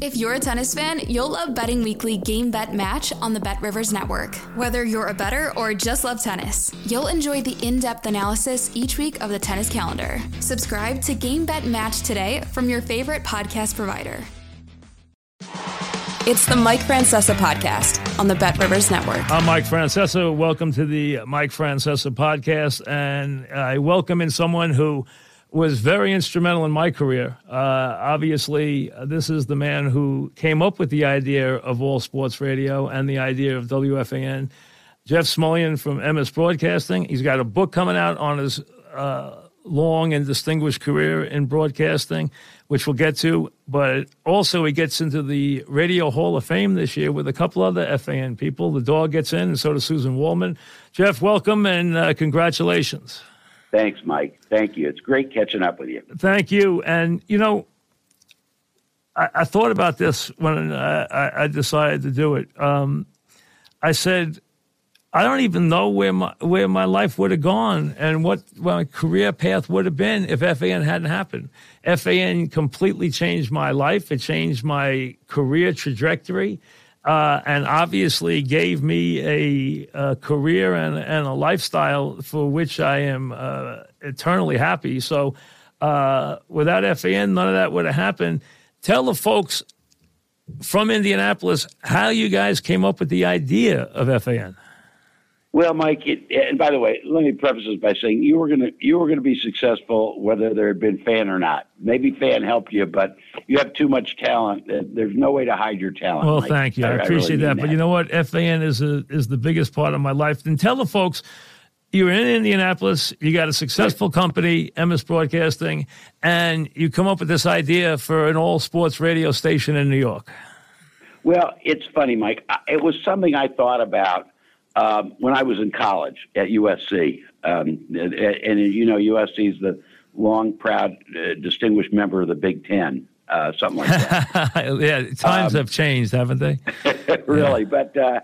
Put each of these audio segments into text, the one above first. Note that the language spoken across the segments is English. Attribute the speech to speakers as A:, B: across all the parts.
A: If you're a tennis fan, you'll love Betting Weekly Game Bet Match on the Bet Rivers Network. Whether you're a better or just love tennis, you'll enjoy the in depth analysis each week of the tennis calendar. Subscribe to Game Bet Match today from your favorite podcast provider. It's the Mike Francesa podcast on the Bet Rivers Network.
B: I'm Mike Francesa. Welcome to the Mike Francesa podcast. And I welcome in someone who was very instrumental in my career. Uh, obviously, this is the man who came up with the idea of all sports radio and the idea of WFAN. Jeff Smulyan from Emmis Broadcasting. He's got a book coming out on his uh, long and distinguished career in broadcasting, which we'll get to. But also, he gets into the Radio Hall of Fame this year with a couple other FAN people. The dog gets in, and so does Suzyn Waldman. Jeff, welcome and uh, congratulations.
C: Thanks, Mike. Thank you. It's great catching up with you.
B: Thank you. And, you know, I, I thought about this when I, I, decided to do it. Um, I said, I don't even know where my where my life would have gone and what my career path would have been if FAN hadn't happened. FAN completely changed my life. It changed my career trajectory uh, and obviously gave me a, a career and, and, a lifestyle for which I am uh, eternally happy. So, uh, without FAN, none of that would have happened. Tell the folks from Indianapolis how you guys came up with the idea of FAN.
C: Well, Mike, it, and by the way, let me preface this by saying you were gonna you were gonna be successful whether there had been fan or not. Maybe fan helped you, but you have too much talent. There's no way to hide your talent.
B: Well,
C: Mike.
B: thank you. I, I appreciate really that. that. But you know what? FAN is a, is the biggest part of my life. And tell the folks you're in Indianapolis, you got a successful company, Emmis Broadcasting, and you come up with this idea for an all sports radio station in New York.
C: Well, it's funny, Mike. It was something I thought about um, when I was in college at USC, um, and, and, you know USC is the long, proud, uh, distinguished member of the Big Ten, uh, something like that.
B: yeah, times um, have changed, haven't they?
C: really, yeah. but uh,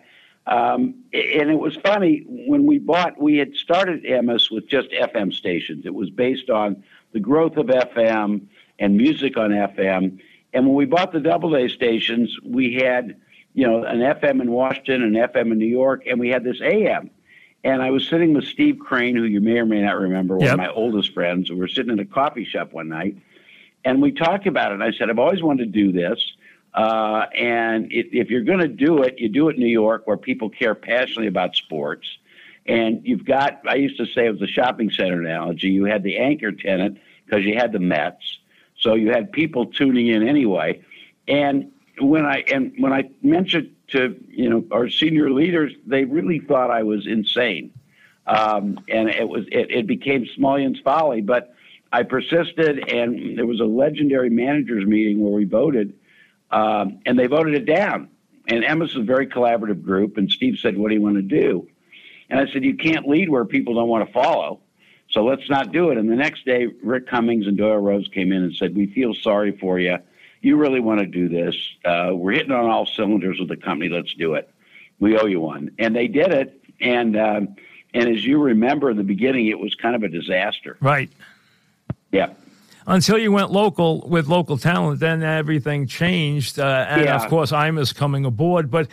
C: um, and it was funny when we bought. We had started Emmis with just FM stations. It was based on the growth of FM and music on FM. And when we bought the Doubleday stations, we had you know, an FM in Washington, an FM in New York, and we had this AM. And I was sitting with Steve Crane, who you may or may not remember, one yep. of my oldest friends. We were sitting in a coffee shop one night, and we talked about it. And I said, I've always wanted to do this. Uh, and it, if you're going to do it, you do it in New York, where people care passionately about sports. And you've got, I used to say it was a shopping center analogy. You had the anchor tenant because you had the Mets. So you had people tuning in anyway. And when I and when I mentioned to you know our senior leaders, they really thought I was insane, um, and it was it, it became Smulyan's folly. But I persisted, and there was a legendary managers meeting where we voted, um, and they voted it down. And Emma's a very collaborative group, and Steve said, "What do you want to do?" And I said, "You can't lead where people don't want to follow." So let's not do it. And the next day, Rick Cummings and Doyle Rose came in and said, "We feel sorry for you." You really want to do this. Uh, we're hitting on all cylinders with the company. Let's do it. We owe you one. And they did it. And, um, and as you remember in the beginning, it was kind of a disaster.
B: Right.
C: Yeah.
B: Until you went local with local talent, then everything changed. Uh, and yeah. of course, Imus coming aboard. But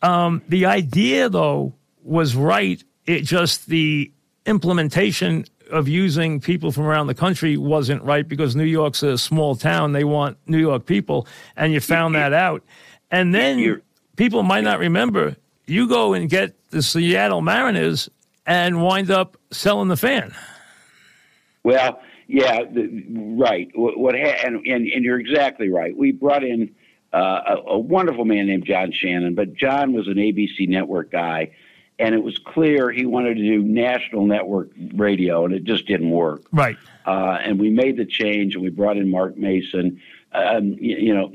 B: um, the idea, though, was right. It just the implementation of using people from around the country wasn't right because New York's a small town. They want New York people, and you found that out. And then people might not remember. You go and get the Seattle Mariners and wind up selling the fan.
C: Well, yeah, the, right. What, what and, and, and you're exactly right. We brought in uh, a, a wonderful man named John Shannon, but John was an ABC network guy and it was clear he wanted to do national network radio, and it just didn't work.
B: Right.
C: Uh, and we made the change, and we brought in Mark Mason. Um, you, you, know,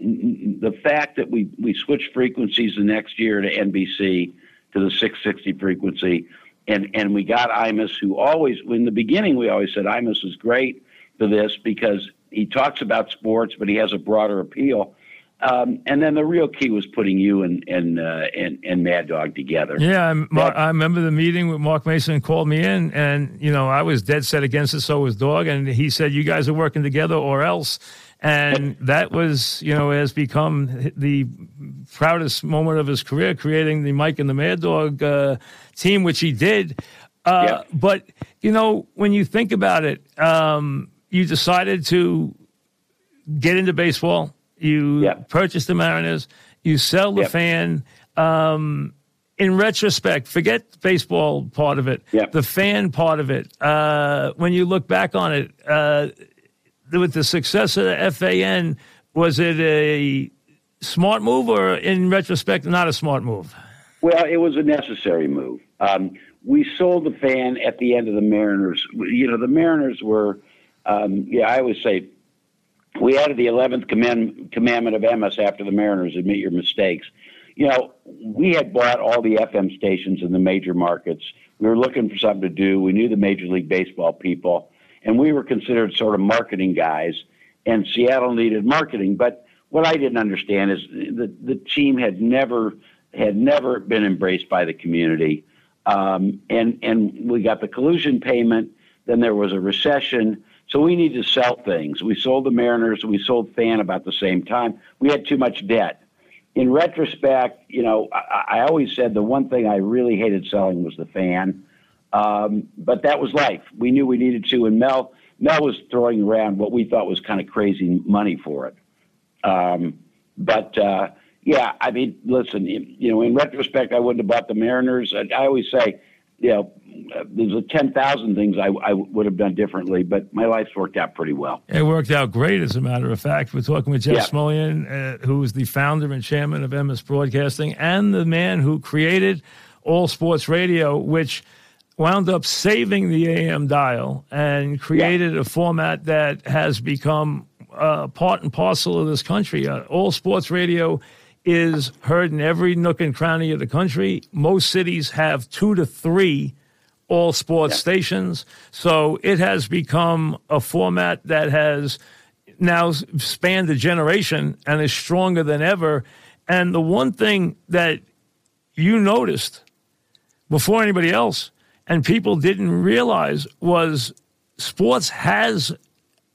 C: the fact that we, we switched frequencies the next year to NBC to the 660 frequency, and and we got Imus, who always in the beginning we always said Imus is great for this because he talks about sports, but he has a broader appeal. Um, and then the real key was putting you and and uh, and, and Mad Dog together.
B: Yeah, Mark, I remember the meeting with Mark Mason called me in, and you know I was dead set against it. So was Dog, and he said you guys are working together or else. And that was, you know, has become the proudest moment of his career, creating the Mike and the Mad Dog uh, team, which he did. Uh, yeah. But you know, when you think about it, um, you decided to get into baseball you yep. purchase the Mariners. You sell the yep. fan. Um, in retrospect, forget the baseball part of it.
C: Yep.
B: The fan part of it. Uh, when you look back on it, uh, with the success of the FAN, was it a smart move or, in retrospect, not a smart move?
C: Well, it was a necessary move. Um, we sold the fan at the end of the Mariners. You know, the Mariners were, um, yeah, I always say we added the 11th command, commandment of Emmis after the Mariners admit your mistakes. You know, we had bought all the FM stations in the major markets. We were looking for something to do. We knew the Major League Baseball people, and we were considered sort of marketing guys. And Seattle needed marketing, but what I didn't understand is the the team had never had never been embraced by the community, um, and and we got the collusion payment. Then there was a recession. So we need to sell things. We sold the Mariners, we sold Fan about the same time. We had too much debt. In retrospect, you know, I, I always said the one thing I really hated selling was the Fan, um, but that was life. We knew we needed to, and Mel Mel was throwing around what we thought was kind of crazy money for it. Um, but uh, yeah, I mean, listen, you know, in retrospect, I wouldn't have bought the Mariners. I, I always say, you know, there's a 10,000 things I, I would have done differently, but my life's worked out pretty well.
B: It worked out great, as a matter of fact. We're talking with Jeff yeah. Smulyan, uh, who is the founder and chairman of Emmis Broadcasting and the man who created All Sports Radio, which wound up saving the AM dial and created yeah. a format that has become uh, part and parcel of this country. Uh, All Sports Radio is heard in every nook and cranny of the country. Most cities have two to three all sports yeah. stations. So it has become a format that has now spanned a generation and is stronger than ever. And the one thing that you noticed before anybody else and people didn't realize was sports has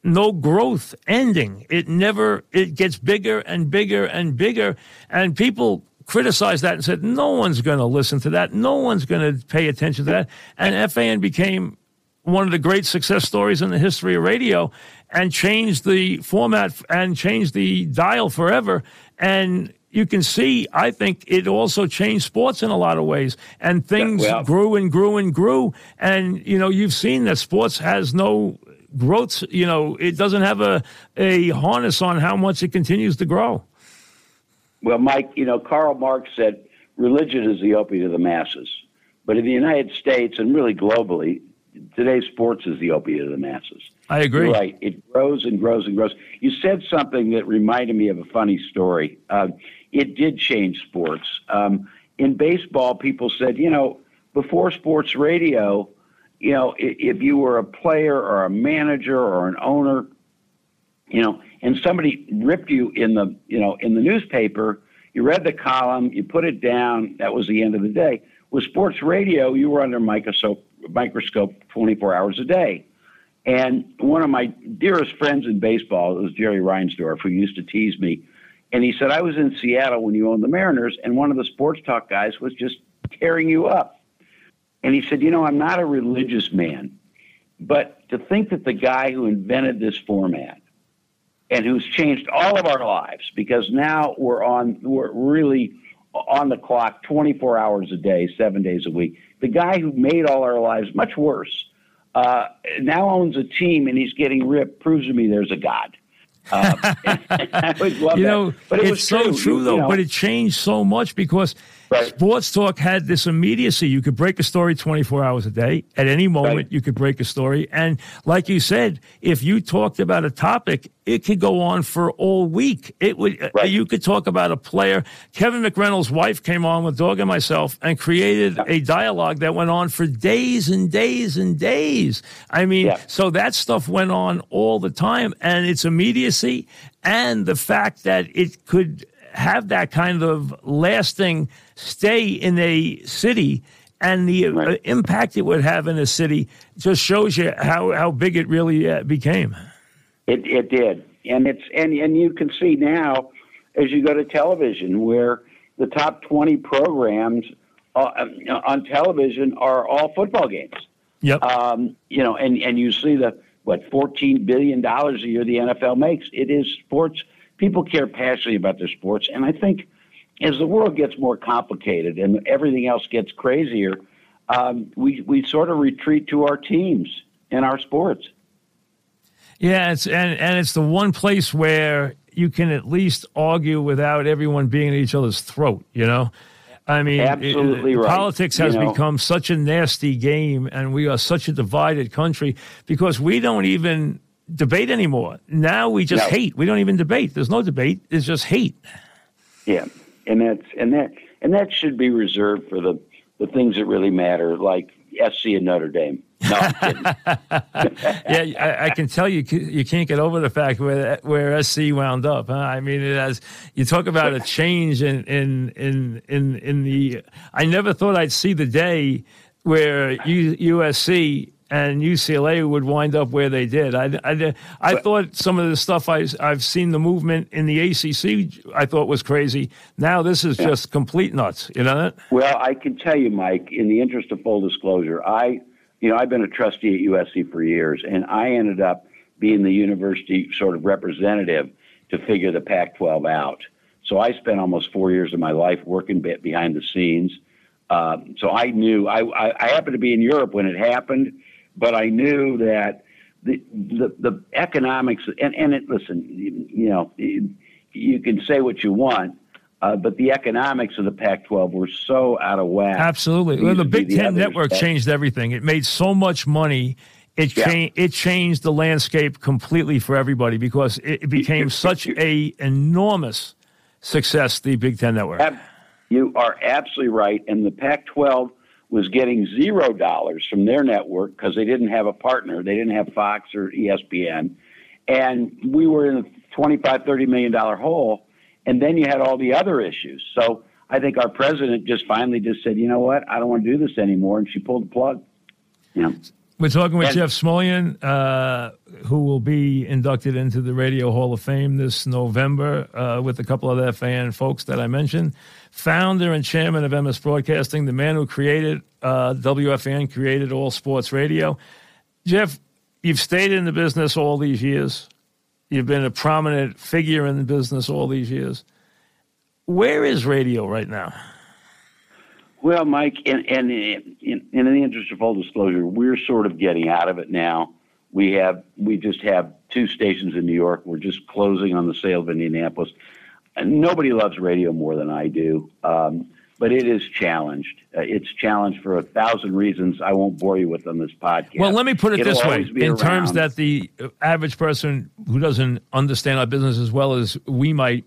B: no growth ending. It never, it gets bigger and bigger and bigger. And people criticized that and said, no one's going to listen to that. No one's going to pay attention to that. And FAN became one of the great success stories in the history of radio and changed the format and changed the dial forever. And you can see, I think it also changed sports in a lot of ways. And things well, grew and grew and grew. And, you know, you've seen that sports has no growth, you know, it doesn't have a, a harness on how much it continues to grow.
C: Well, Mike, you know, Karl Marx said religion is the opiate of the masses. But in the United States and really globally, today sports is the opiate of the masses.
B: I agree.
C: You're right. It grows and grows and grows. You said something that reminded me of a funny story. Uh, it did change sports. Um, in baseball, people said, you know, before sports radio, you know, if, you were a player or a manager or an owner, you know, and somebody ripped you in the, you know, in the newspaper, you read the column, you put it down, that was the end of the day. With sports radio, you were under microscope, microscope 24 hours a day. And one of my dearest friends in baseball was Jerry Reinsdorf, who used to tease me. And he said, I was in Seattle when you owned the Mariners, and one of the sports talk guys was just tearing you up. And he said, You know, I'm not a religious man, but to think that the guy who invented this format and who's changed all of our lives because now we're on we're really on the clock 24 hours a day, seven days a week. The guy who made all our lives much worse uh, now owns a team and he's getting ripped. Proves to me there's a God.
B: Uh, you know, but it it's so true, true though. You know, but it changed so much because
C: Right.
B: Sports talk had this immediacy. You could break a story 24 hours a day. At any moment,
C: Right.
B: you could break a story. And like you said, if you talked about a topic, it could go on for all week. It would. uh,
C: Right.
B: You could talk about a player. Kevin McReynolds' wife came on with Dog and myself and created a dialogue that went on for days and days and days. I mean,
C: Yeah.
B: so that stuff went on all the time, and its immediacy and the fact that it could have that kind of lasting stay in a city and the uh,
C: Right.
B: impact it would have in a city just shows you how, how big it really uh, became.
C: It it did, and it's and and you can see now as you go to television where the top twenty programs uh, on television are all football games.
B: Yep.
C: Um, you know, and and you see the what fourteen billion dollars a year the NFL makes. It is sports. People care passionately about their sports, and I think as the world gets more complicated and everything else gets crazier, um, we we sort of retreat to our teams and our sports.
B: Yeah, it's and and it's the one place where you can at least argue without everyone being at each other's throat. You know, I mean,
C: Absolutely right.
B: Politics has
C: You know.
B: become such a nasty game, and we are such a divided country because we don't even debate anymore. Now we just
C: No.
B: hate. We don't even debate. There's no debate. It's just hate.
C: Yeah, and that's and that and that should be reserved for the the things that really matter, like SC and Notre Dame. No,
B: yeah, I, I can tell you you can't get over the fact where where SC wound up. Huh? I mean, it has. You talk about a change in in in in in the. I never thought I'd see the day where U, USC and UCLA would wind up where they did. I, I, I thought some of the stuff I, I've seen the movement in the ACC I thought was crazy. Now this is just complete nuts. You know that?
C: well, I can tell you, Mike. In the interest of full disclosure, I, you know, I've been a trustee at USC for years, and I ended up being the university sort of representative to figure the Pac-12 out. So I spent almost four years of my life working be- behind the scenes. Um, so I knew I, I, I happened to be in Europe when it happened, but I knew that the the, the economics and and it, listen, you, you know, you, you can say what you want, uh, but the economics of the Pac-12 were so out of whack.
B: Absolutely. Well, the Big
C: the
B: Ten network
C: that-
B: changed everything. It made so much money. It
C: Yeah.
B: changed. It changed the landscape completely for everybody because it, became such a enormous success. The Big Ten network.
C: You are absolutely right. And the Pac 12 was getting zero dollars from their network because they didn't have a partner. They didn't have Fox or ESPN. And we were in a 25, 30 million dollar hole. And then you had all the other issues. So I think our president just finally just said, you know what? I don't want to do this anymore. And she pulled the plug. Know,
B: We're talking with
C: And-
B: Jeff Smulyan, uh, who will be inducted into the Radio Hall of Fame this November uh, with a couple of FAN folks that I mentioned. Founder and chairman of Emmis Broadcasting, the man who created uh, WFAN, created All Sports Radio. Jeff, you've stayed in the business all these years. You've been a prominent figure in the business all these years. Where is radio right now?
C: Well, Mike, and, and in, in, in the interest of full disclosure, we're sort of getting out of it now. We have we just have two stations in New York. We're just closing on the sale of Indianapolis. And nobody loves radio more than I do, um, but it is challenged. Uh, it's challenged for a thousand reasons. I won't bore you with on this podcast.
B: Well, let me put it
C: It'll
B: this way: in terms that the average person who doesn't understand our business as well as we might,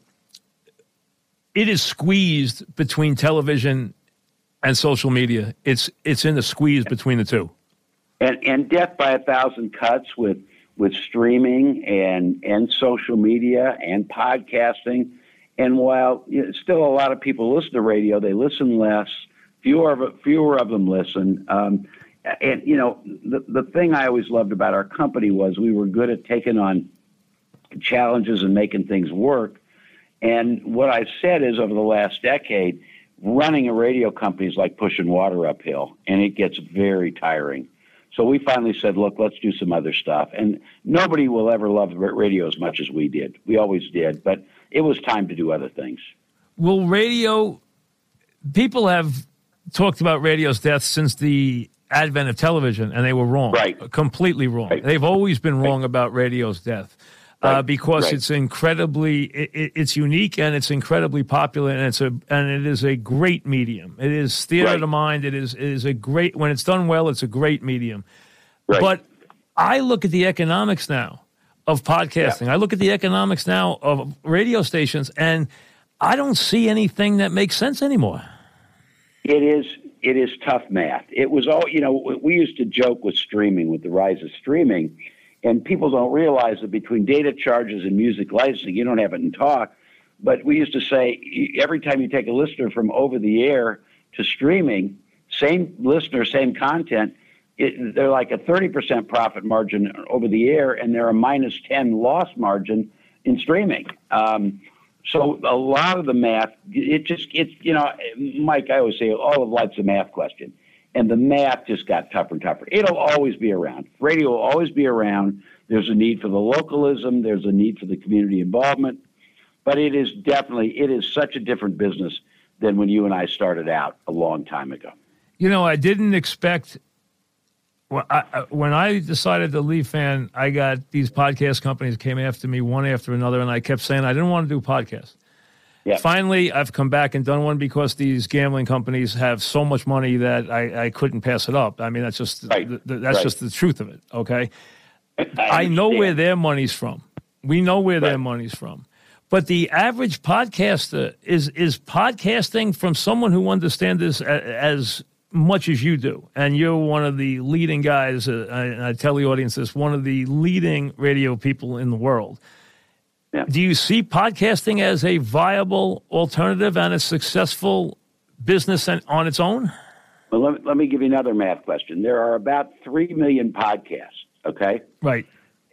B: it is squeezed between television and social media. It's it's in the squeeze between the two.
C: and and death by a thousand cuts with with streaming and and social media and podcasting and while you know, still a lot of people listen to radio they listen less fewer of fewer of them listen um, and you know the the thing I always loved about our company was we were good at taking on challenges and making things work and what I've said is over the last decade running a radio company is like pushing water uphill and it gets very tiring so we finally said, look, let's do some other stuff. And nobody will ever love radio as much as we did. We always did. But it was time to do other things.
B: Will radio? People have talked about radio's death since the advent of television, and they were wrong.
C: Right.
B: Completely wrong.
C: Right.
B: They've always been wrong about radio's death. Uh, because right. it's incredibly it, it's unique and it's incredibly popular and it's a and it is a great medium. It is theater right. of the mind. It is it is a great when it's done well. It's a great medium. Right. But I look at the economics now of podcasting. Yeah. I look at the economics now of radio stations, and I don't see anything that makes sense anymore.
C: It is it is tough math. It was all you know. We used to joke with streaming, with the rise of streaming and people don't realize that between data charges and music licensing, you don't have it in talk. But we used to say every time you take a listener from over the air to streaming, same listener, same content, it, they're like a 30% profit margin over the air, and they're a minus 10 loss margin in streaming. Um, so a lot of the math, it just, it's, you know, Mike, I always say all of life's a math question and the math just got tougher and tougher. It'll always be around. Radio will always be around. There's a need for the localism. There's a need for the community involvement. But it is definitely it is such a different business than when you and I started out a long time ago.
B: You know, I didn't expect. I, when I decided to leave fan, I got these podcast companies came after me one after another, and I kept saying I didn't want to do podcasts. Finally, I've come back and done one because these gambling companies have so much money that I, I couldn't pass it up. I mean, that's just right. the, that's right. just the truth of it. Okay, I, I, know where their money's from. We know where right. their money's from. But the average podcaster is is podcasting from someone who understands this as much as you do, and you're one of the leading guys. Uh, I, I tell the audience this: one of the leading radio people in the world. Yeah. Do you see podcasting as a viable alternative and a successful business on its own?
C: Well, let me, let me give you another math question. There are about 3 million podcasts, okay?
B: Right.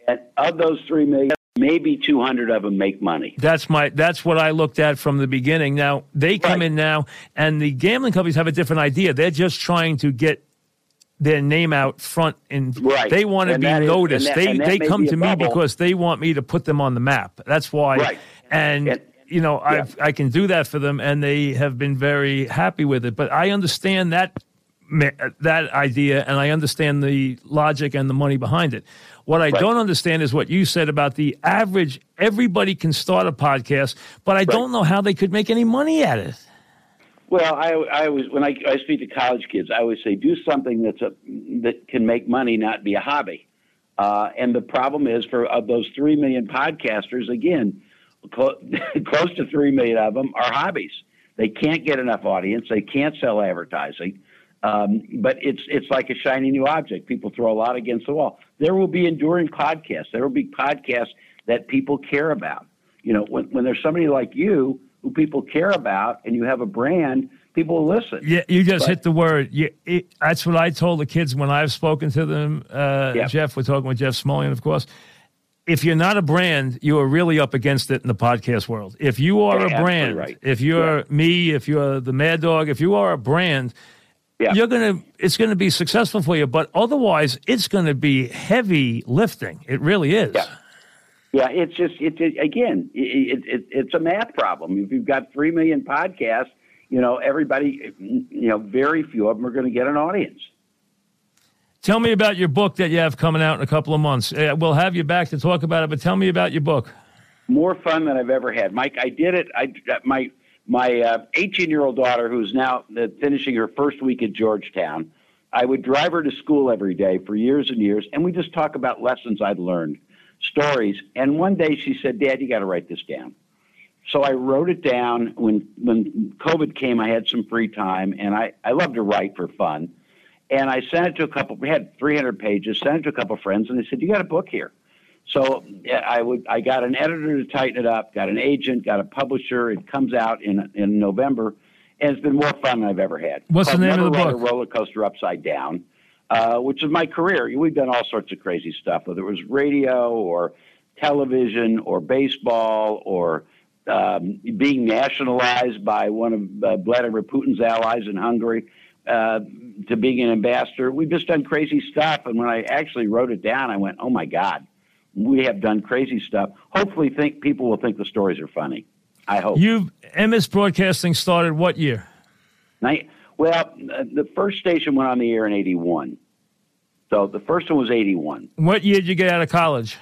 C: And of those 3 million, maybe 200 of them make money.
B: That's my that's what I looked at from the beginning. Now, they come right. in now and the gambling companies have a different idea. They're just trying to get their name out front and right. they want to be noticed. Is, that, they they come to me because they want me to put them on the map. That's why. Right. And, and you know, yeah. I I can do that for them, and they have been very happy with it. But I understand that that idea, and I understand the logic and the money behind it. What I right. don't understand is what you said about the average. Everybody can start a podcast, but I right. don't know how they could make any money at it.
C: Well, I, I always when I, I speak to college kids, I always say do something that's a that can make money, not be a hobby. Uh, and the problem is for of those three million podcasters, again, close, close to three million of them are hobbies. They can't get enough audience. They can't sell advertising. Um, but it's it's like a shiny new object. People throw a lot against the wall. There will be enduring podcasts. There will be podcasts that people care about. You know, when, when there's somebody like you who people care about and you have a brand, people will listen.
B: Yeah, you just but, hit the word. You, it, that's what I told the kids when I've spoken to them. Uh, yeah. Jeff, we're talking with Jeff Smulyan, of course. If you're not a brand, you are really up against it in the podcast world. If you are yeah, a brand, right. if you're yeah. me, if you're the Mad Dog, if you are a brand, yeah. you're gonna it's gonna be successful for you. But otherwise, it's gonna be heavy lifting. It really is.
C: Yeah. It's just it, it again, it, it, it's a math problem. If you've got three million podcasts, you know everybody, you know, very few of them are going to get an audience.
B: Tell me about your book that you have coming out in a couple of months. Uh, we'll have you back to talk about it, but tell me about your book.
C: More fun than I've ever had, Mike. I did it. I my my 18 uh, year old daughter, who's now uh, finishing her first week at Georgetown. I would drive her to school every day for years and years, and we just talk about lessons I'd learned stories. And one day she said, Dad, you got to write this down. So I wrote it down when when COVID came. I had some free time, and I I love to write for fun. And I sent it to a couple. We had 300 pages. Sent it to a couple friends, and they said, "You got a book here." So I would I got an editor to tighten it up, got an agent, got a publisher. It comes out in in November, and it's been more fun than I've ever had.
B: What's the name
C: of
B: the book?
C: A roller coaster upside down. Uh, which is my career. We've done all sorts of crazy stuff, whether it was radio or television or baseball or um, being nationalized by one of uh, Vladimir Putin's allies in Hungary uh, to being an ambassador. We've just done crazy stuff. And when I actually wrote it down, I went, oh my God, we have done crazy stuff. Hopefully, think people will think the stories are funny. I hope.
B: You've Emmis Broadcasting started what year?
C: Night. Well, the first station went on the air in 81. So the first one was 81.
B: What year did you get out of college?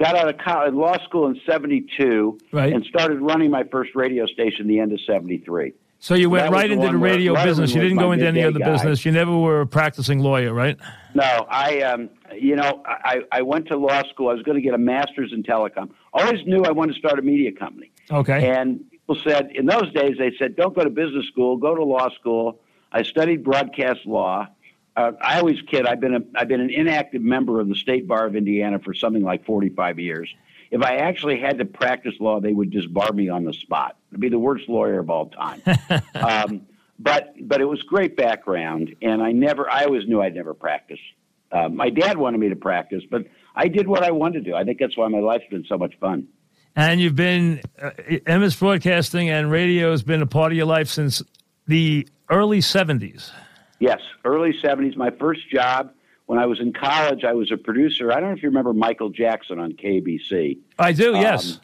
C: got out of college, law school in 72
B: Right.
C: and started running my first radio station the end of 73.
B: So you went right into the radio
C: Letterman
B: business. You didn't go into any other
C: guy.
B: business. You never were a practicing lawyer, right?
C: No, I, um, you know, I, I went to law school. I was going to get a master's in telecom. Always knew I wanted to start a media company.
B: Okay.
C: And people said, in those days, they said, don't go to business school, go to law school. I studied broadcast law. Uh, I always kid. I've been a, I've been an inactive member of the State Bar of Indiana for something like 45 years. If I actually had to practice law, they would just bar me on the spot. I'd be the worst lawyer of all time. um, but but it was great background, and I never. I always knew I'd never practice. Uh, my dad wanted me to practice, but I did what I wanted to do. I think that's why my life's been so much fun.
B: And you've been uh, Emmis Broadcasting and radio has been a part of your life since the early '70s.
C: Yes, early 70s. My first job when I was in college, I was a producer. I don't know if you remember Michael Jackson on KABC.
B: I do. Yes.
C: Um,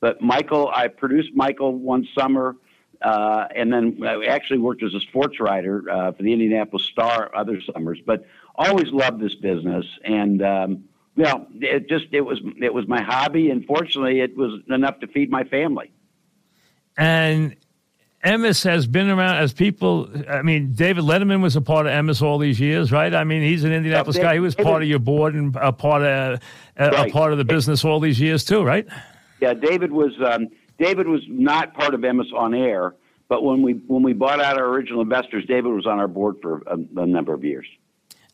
C: But Michael, I produced Michael one summer, uh, and then I actually worked as a sports writer uh, for the Indianapolis Star other summers. But always loved this business, and um, you know, it just it was it was my hobby, and fortunately, it was enough to feed my family.
B: and Emmis has been around as people. I mean, David Letterman was a part of Emmis all these years, right? I mean, he's an Indianapolis guy. He was part of your board and a part of a, a part of the business all these years too, right?
C: Yeah, David was um, David was not part of Emmis on air, but when we when we bought out our original investors, David was on our board for a, a number of years.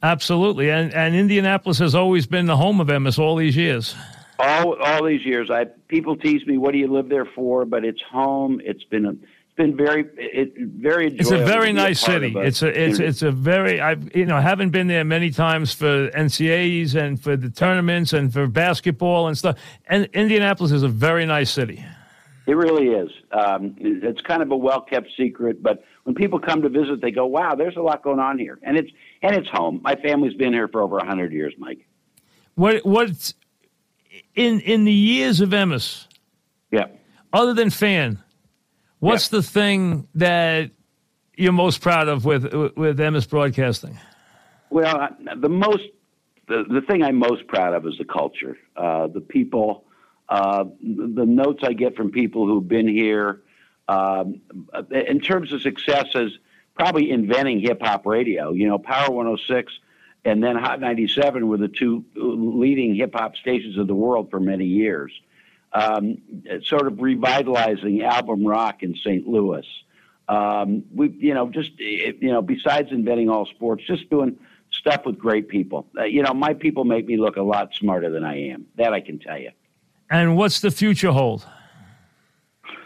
B: Absolutely. And and Indianapolis has always been the home of Emmis all these years.
C: All all these years, I people tease me, "What do you live there for?" But it's home. It's been a, it's been very it very.
B: It's a very nice
C: part
B: city.
C: of
B: It's a it's it's a very i've you know haven't been there many times for NCAAs and for the tournaments and for basketball and stuff. And Indianapolis is a very nice city.
C: It really is. Um, it's kind of a well kept secret, but when people come to visit, they go, "Wow, there's a lot going on here," and it's and it's home. My family's been here for over hundred years, Mike.
B: What what in in the years of Emmis,
C: Yeah.
B: other than fan, what's the thing that you're most proud of with with Emmis Broadcasting?
C: Well, the most, the, the thing I'm most proud of is the culture, uh, the people, uh, the, notes I get from people who've been here. Um, in terms of successes, probably inventing hip hop radio. You know, Power 106 and then Hot 97 were the two leading hip hop stations of the world for many years. Um, sort of revitalizing album rock in St. Louis. Um, we, you know, just eh, you know, besides inventing all sports, just doing stuff with great people. Uh, you know, my people make me look a lot smarter than I am. That I can tell you.
B: And what's the future hold?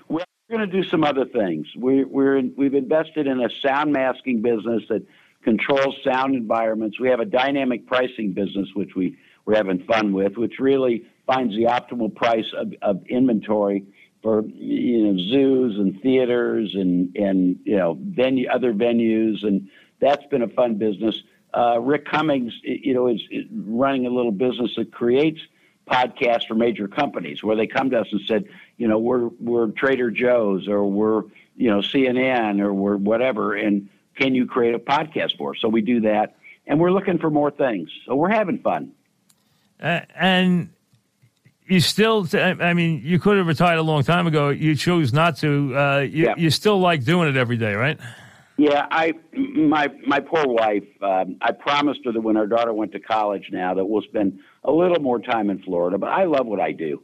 C: Well, we're going to do some other things. We, we're in, we've invested in a sound masking business that controls sound environments. We have a dynamic pricing business, which we, we're having fun with, which really finds the optimal price of, of inventory for you know zoos and theaters and and you know venue other venues and that's been a fun business. Uh, Rick Cummings, you know, is, is running a little business that creates podcasts for major companies where they come to us and said, you know, we're we're Trader Joe's or we're you know CNN or we're whatever, and can you create a podcast for us? So we do that, and we're looking for more things. So we're having fun.
B: Uh, and you still, I mean, you could have retired a long time ago. You chose not to. Uh, you,
C: Yeah.
B: you still like doing it every day, right?
C: Yeah, I my my poor wife. Um, I promised her that when our daughter went to college, now that we'll spend a little more time in Florida. But I love what I do,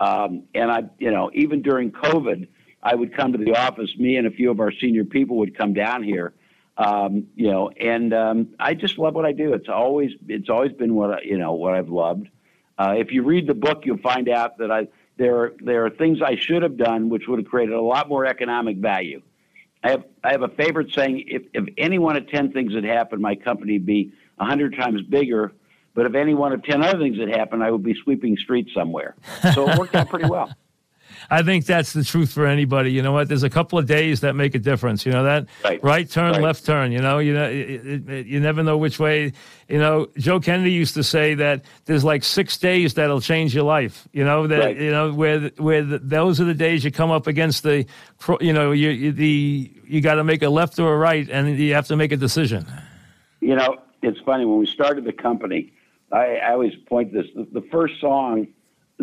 C: um, and I, you know, even during COVID, I would come to the office. Me and a few of our senior people would come down here, um, you know, and um, I just love what I do. It's always it's always been what I, you know what I've loved. Uh, if you read the book, you'll find out that I there there are things I should have done which would have created a lot more economic value. I have I have a favorite saying: if if any one of ten things had happened, my company would be a hundred times bigger. But if any one of ten other things had happened, I would be sweeping streets somewhere. So it worked out pretty well.
B: I think that's the truth for anybody. You know what? There's a couple of days that make a difference. You know that
C: Right.
B: turn,
C: Right.
B: left turn. You know, you know, it, it, it- you never know which way. You know, Joe Kennedy used to say that there's like six days that'll change your life. You know that
C: Right.
B: you know where where the, those are the days you come up against the, you know, you, you the you got to make a left or a right, and you have to make a decision.
C: You know, it's funny when we started the company. I, I always point this: the, the first song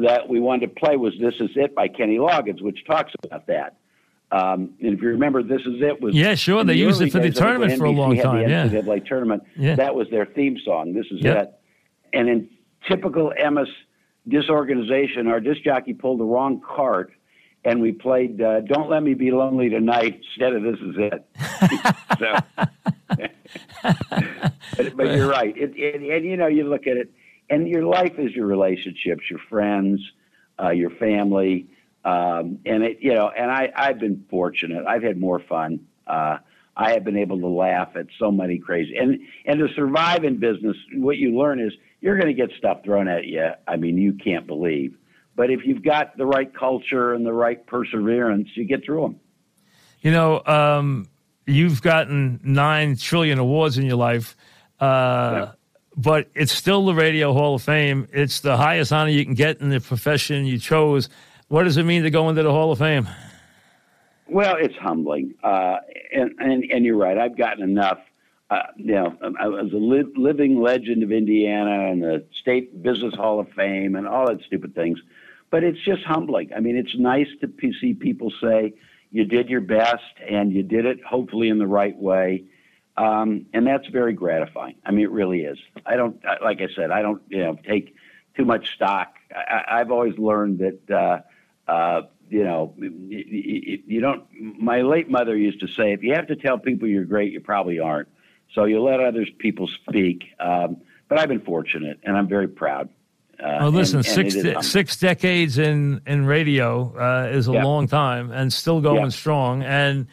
C: that we wanted to play was "This Is It" by Kenny Loggins, which talks about that. Um, and if you remember, "This Is It" was
B: yeah, sure. They
C: the
B: used it for the
C: days, I think, when
B: tournament for a long time.
C: The
B: Yeah,
C: tournament.
B: Yeah.
C: That was their theme song. "This Is
B: Yep.
C: It," and in typical Emmis disorganization, our disc jockey pulled the wrong cart. And we played uh, "Don't Let Me Be Lonely Tonight" instead of "This Is It." so, but, but you're right. It, it, and you know, you look at it, and your life is your relationships, your friends, uh, your family, um, and it. You know, and I I've been fortunate. I've had more fun. Uh, I have been able to laugh at so many crazy and and to survive in business. What you learn is you're going to get stuff thrown at you. I mean, you can't believe. But if you've got the right culture and the right perseverance, you get through them.
B: You know, um, you've gotten nine trillion awards in your life, uh,
C: Yeah.
B: But it's still the Radio Hall of Fame. It's the highest honor you can get in the profession you chose. What does it mean to go into the Hall of Fame?
C: Well, it's humbling, uh, and, and and you're right. I've gotten enough. Uh, you know, I was a li- living legend of Indiana and the State Business Hall of Fame and all that stupid things. But it's just humbling. I mean, it's nice to see people say you did your best and you did it hopefully in the right way, um, and that's very gratifying. I mean, it really is. I don't, like I said, I don't, you know, take too much stock. I, I've always learned that. Uh, uh, you know, you, you don't. My late mother used to say, if you have to tell people you're great, you probably aren't. So you let others people speak. Um, but I've been fortunate, and I'm very proud. Uh,
B: Well, listen,
C: and-
B: six de- six decades in in radio uh, is a
C: Yeah.
B: long time, and still going
C: Yeah.
B: strong. And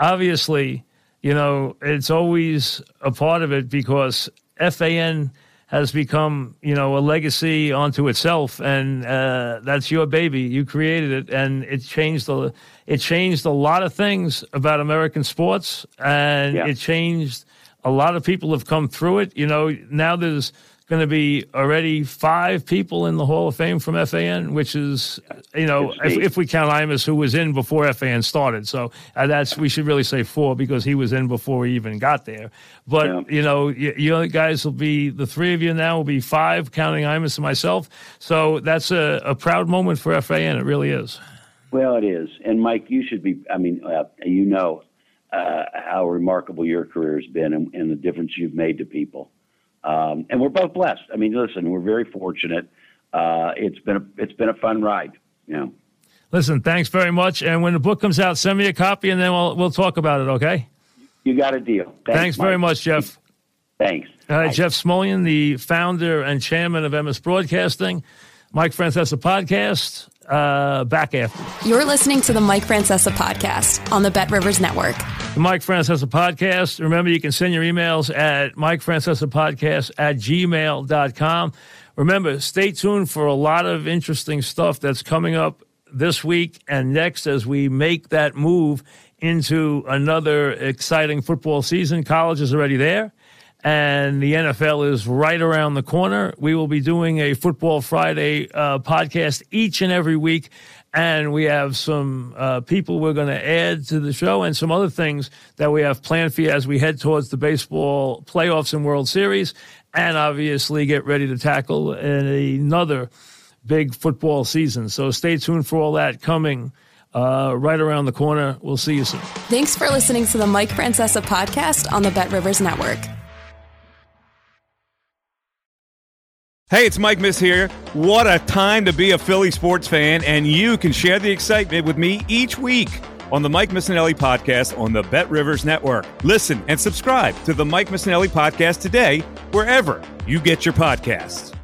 B: obviously, you know, it's always a part of it because FAN has become, you know, a legacy onto itself, and uh, that's your baby. You created it, and it changed the it changed a lot of things about American sports, and
C: Yeah.
B: it changed. A lot of people have come through it. You know, now there's going to be already five people in the Hall of Fame from FAN, which is, you know, if, if we count Imus, who was in before FAN started. So uh, that's, we should really say four because he was in before he even got there. But,
C: Yeah.
B: you know, you, you guys will be, the three of you now will be five, counting Imus and myself. So that's a, a proud moment for FAN. It really is.
C: Well, it is. And Mike, you should be. I mean, uh, you know uh, how remarkable your career has been and, and the difference you've made to people. Um, and we're both blessed. I mean, listen, we're very fortunate. Uh, it's been a, it's been a fun ride. You know.
B: Listen, thanks very much. And when the book comes out, send me a copy and then we'll, we'll talk about it, okay?
C: You got a deal. Thanks,
B: Thanks very much, Jeff.
C: Thanks.
B: All right,
C: Bye.
B: Jeff Smulyan, the founder and chairman of Emmis Broadcasting, Mike Francesa Podcast. Uh, back after
A: You're listening to the Mike Francesa podcast on the Bet Rivers Network.
B: the Mike Francesa Podcast. Remember, you can send your emails at Mike Francesa Podcast at gmail.com. Remember, stay tuned for a lot of interesting stuff that's coming up this week and next as we make that move into another exciting football season. College is already there. And the NFL is right around the corner. We will be doing a Football Friday uh, podcast each and every week. And we have some uh, people we're going to add to the show and some other things that we have planned for you as we head towards the baseball playoffs and World Series. And obviously get ready to tackle another big football season. So stay tuned for all that coming uh, right around the corner. We'll see you soon.
A: Thanks for listening to the Mike Francesa podcast on the Bet Rivers Network.
D: Hey, it's Mike Miss here. What a time to be a Philly sports fan, and you can share the excitement with me each week on the Mike Missanelli podcast on the Bet Rivers Network. Listen and subscribe to the Mike Missanelli podcast today, wherever you get your podcasts.